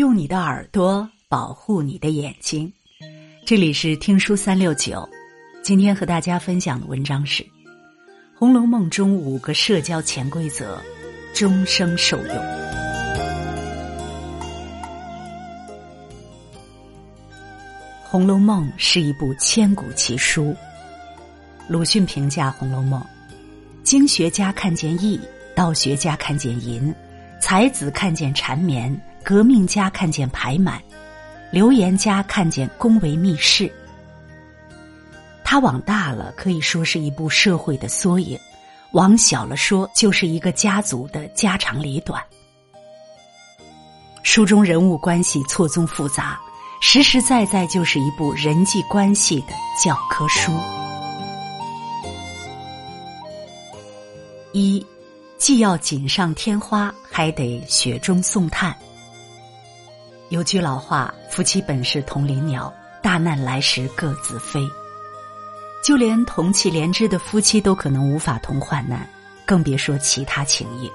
用你的耳朵保护你的眼睛。这里是听书三六九，今天和大家分享的文章是《红楼梦》中五个社交潜规则，终生受用。《红楼梦》是一部千古奇书。鲁迅评价《红楼梦》：经学家看见义，道学家看见淫，才子看见缠绵。革命家看见排满，流言家看见宫闱秘事。他往大了可以说是一部社会的缩影，往小了说就是一个家族的家长里短。书中人物关系错综复杂，实实在在就是一部人际关系的教科书。一，既要锦上添花，还得雪中送炭。有句老话：“夫妻本是同林鸟，大难来时各自飞。”就连同气连枝的夫妻都可能无法同患难，更别说其他情谊了。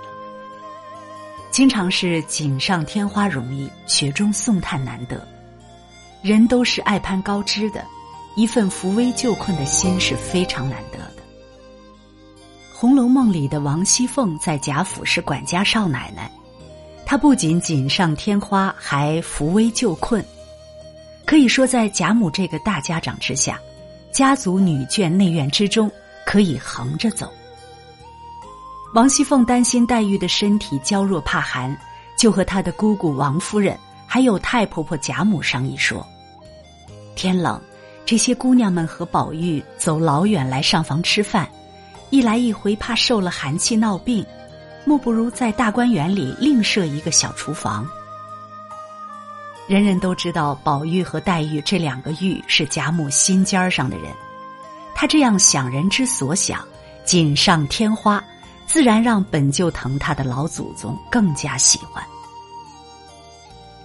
经常是锦上添花容易，雪中送炭难得。人都是爱攀高枝的，一份扶危救困的心是非常难得的。《红楼梦》里的王熙凤在贾府是管家少奶奶。他不仅锦上添花，还扶危救困，可以说在贾母这个大家长之下，家族女眷内院之中可以横着走。王熙凤担心黛玉的身体娇弱怕寒，就和她的姑姑王夫人还有太婆婆贾母商议说：“天冷，这些姑娘们和宝玉走老远来上房吃饭，一来一回怕受了寒气闹病。”莫不如在大观园里另设一个小厨房。人人都知道宝玉和黛玉这两个玉是贾母心尖儿上的人，他这样想人之所想，锦上添花，自然让本就疼他的老祖宗更加喜欢。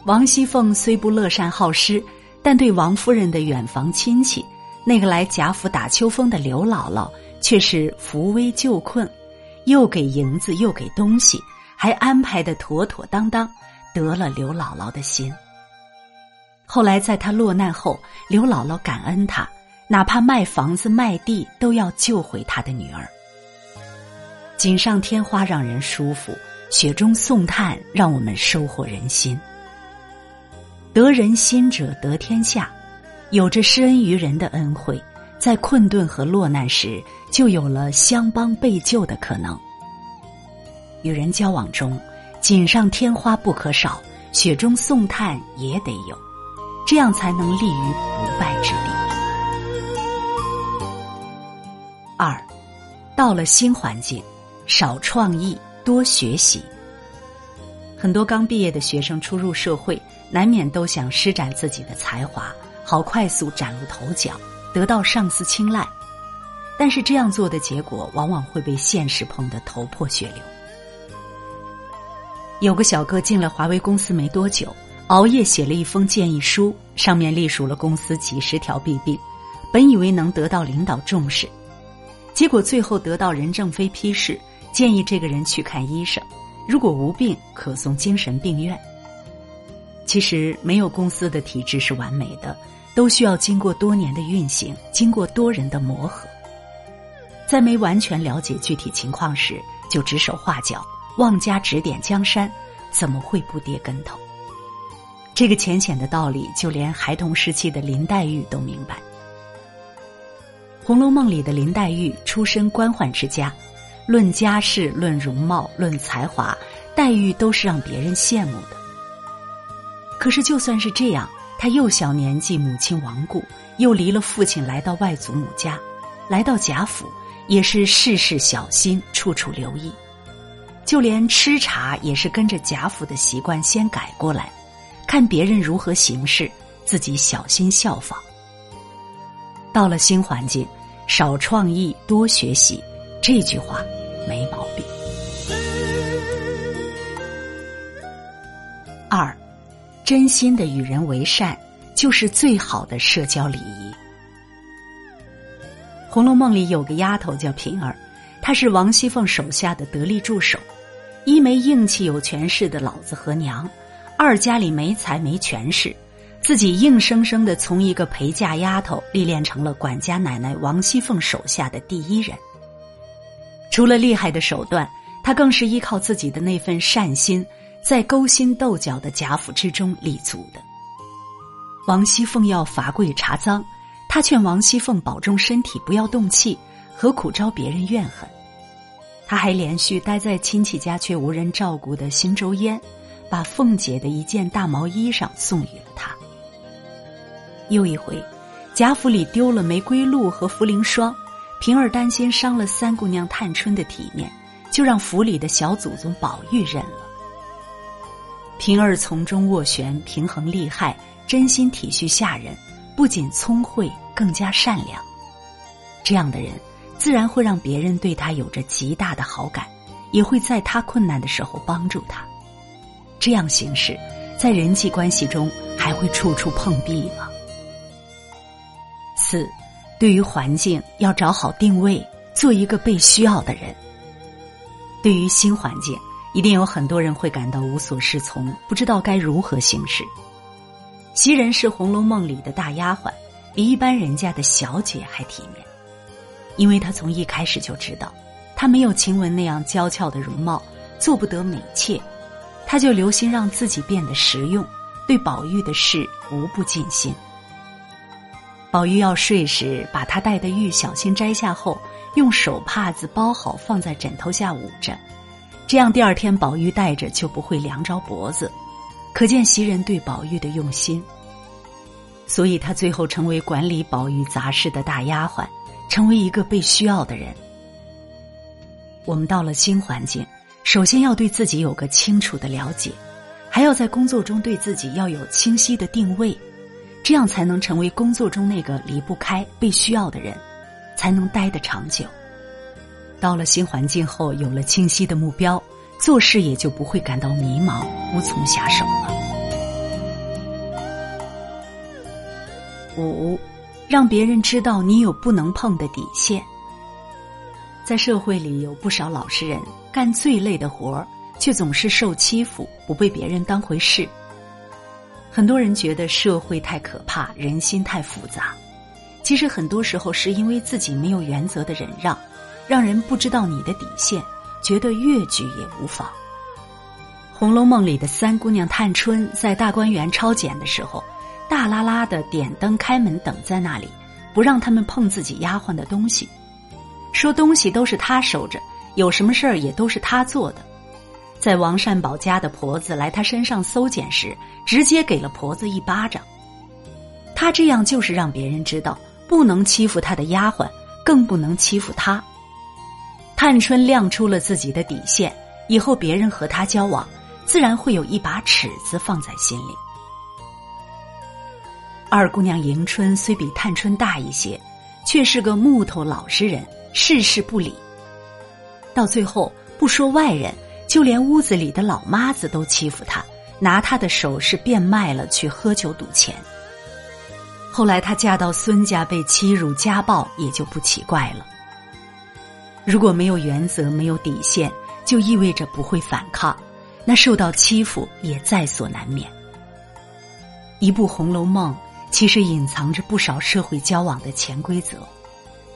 王熙凤虽不乐善好施，但对王夫人的远房亲戚，那个来贾府打秋风的刘姥姥，却是扶危救困。又给银子，又给东西，还安排的妥妥当当，得了刘姥姥的心。后来在他落难后，刘姥姥感恩他，哪怕卖房子卖地，都要救回他的女儿。锦上添花让人舒服，雪中送炭让我们收获人心。得人心者得天下，有着施恩于人的恩惠。在困顿和落难时，就有了相帮被救的可能。与人交往中，锦上添花不可少，雪中送炭也得有，这样才能立于不败之地。二，到了新环境，少创意，多学习。很多刚毕业的学生初入社会，难免都想施展自己的才华，好快速崭露头角。得到上司青睐，但是这样做的结果往往会被现实碰得头破血流。有个小哥进了华为公司没多久，熬夜写了一封建议书，上面隶属了公司几十条弊病，本以为能得到领导重视，结果最后得到任正非批示，建议这个人去看医生，如果无病可送精神病院。其实没有公司的体制是完美的。都需要经过多年的运行，经过多人的磨合，在没完全了解具体情况时就指手画脚、妄加指点江山，怎么会不跌跟头？这个浅显的道理，就连孩童时期的林黛玉都明白。《红楼梦》里的林黛玉出身官宦之家，论家世、论容貌、论才华，黛玉都是让别人羡慕的。可是，就算是这样。他幼小年纪，母亲亡故，又离了父亲，来到外祖母家，来到贾府，也是事事小心，处处留意，就连吃茶也是跟着贾府的习惯先改过来，看别人如何行事，自己小心效仿。到了新环境，少创意，多学习，这句话没毛病。二。真心的与人为善，就是最好的社交礼仪。《红楼梦》里有个丫头叫平儿，她是王熙凤手下的得力助手，一没硬气有权势的老子和娘，二家里没财没权势，自己硬生生的从一个陪嫁丫头历练成了管家奶奶王熙凤手下的第一人。除了厉害的手段，她更是依靠自己的那份善心，在勾心斗角的贾府之中立足的。王熙凤要罚跪查赃，他劝王熙凤保重身体，不要动气，何苦招别人怨恨？他还连续待在亲戚家却无人照顾的新周烟，把凤姐的一件大毛衣裳送予了他。又一回，贾府里丢了玫瑰露和茯苓霜，平儿担心伤了三姑娘探春的体面，就让府里的小祖宗宝玉认了。平儿从中斡旋，平衡利害，真心体恤下人，不仅聪慧，更加善良。这样的人。自然会让别人对他有着极大的好感，也会在他困难的时候帮助他。这样行事，在人际关系中还会处处碰壁吗？四，对于环境要找好定位，做一个被需要的人。对于新环境，一定有很多人会感到无所适从，不知道该如何行事。袭人是《红楼梦》里的大丫鬟，比一般人家的小姐还体面。因为他从一开始就知道，他没有晴雯那样娇俏的容貌，做不得美妾，他就留心让自己变得实用，对宝玉的事无不尽心。宝玉要睡时，把他戴的玉小心摘下后，用手帕子包好放在枕头下捂着，这样第二天宝玉戴着就不会凉着脖子，可见袭人对宝玉的用心。所以他最后成为管理宝玉杂事的大丫鬟。成为一个被需要的人，我们到了新环境，首先要对自己有个清楚的了解，还要在工作中对自己要有清晰的定位，这样才能成为工作中那个离不开、被需要的人，才能待得长久。到了新环境后，有了清晰的目标，做事也就不会感到迷茫、无从下手了。五。让别人知道你有不能碰的底线。在社会里有不少老实人，干最累的活儿，却总是受欺负，不被别人当回事。很多人觉得社会太可怕，人心太复杂。其实很多时候是因为自己没有原则的忍让，让人不知道你的底线，觉得越矩也无妨。《红楼梦》里的三姑娘探春在大观园抄检的时候。大拉拉的点灯开门等在那里，不让他们碰自己丫鬟的东西，说东西都是他收着，有什么事儿也都是他做的。在王善保家的婆子来他身上搜检时，直接给了婆子一巴掌。他这样就是让别人知道，不能欺负他的丫鬟，更不能欺负他。探春亮出了自己的底线，以后别人和他交往，自然会有一把尺子放在心里。二姑娘迎春虽比探春大一些，却是个木头老实人，事事不理。到最后，不说外人，就连屋子里的老妈子都欺负她，拿她的首饰变卖了去喝酒赌钱。后来她嫁到孙家，被欺辱家暴，也就不奇怪了。如果没有原则，没有底线，就意味着不会反抗，那受到欺负也在所难免。一部《红楼梦》。其实隐藏着不少社会交往的潜规则，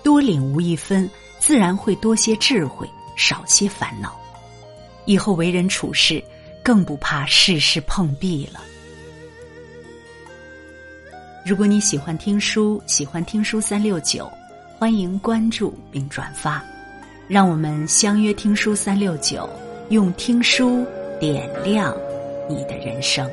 多领悟一分，自然会多些智慧，少些烦恼。以后为人处事，更不怕事事碰壁了。如果你喜欢听书，喜欢听书三六九，欢迎关注并转发，让我们相约听书三六九，用听书点亮你的人生。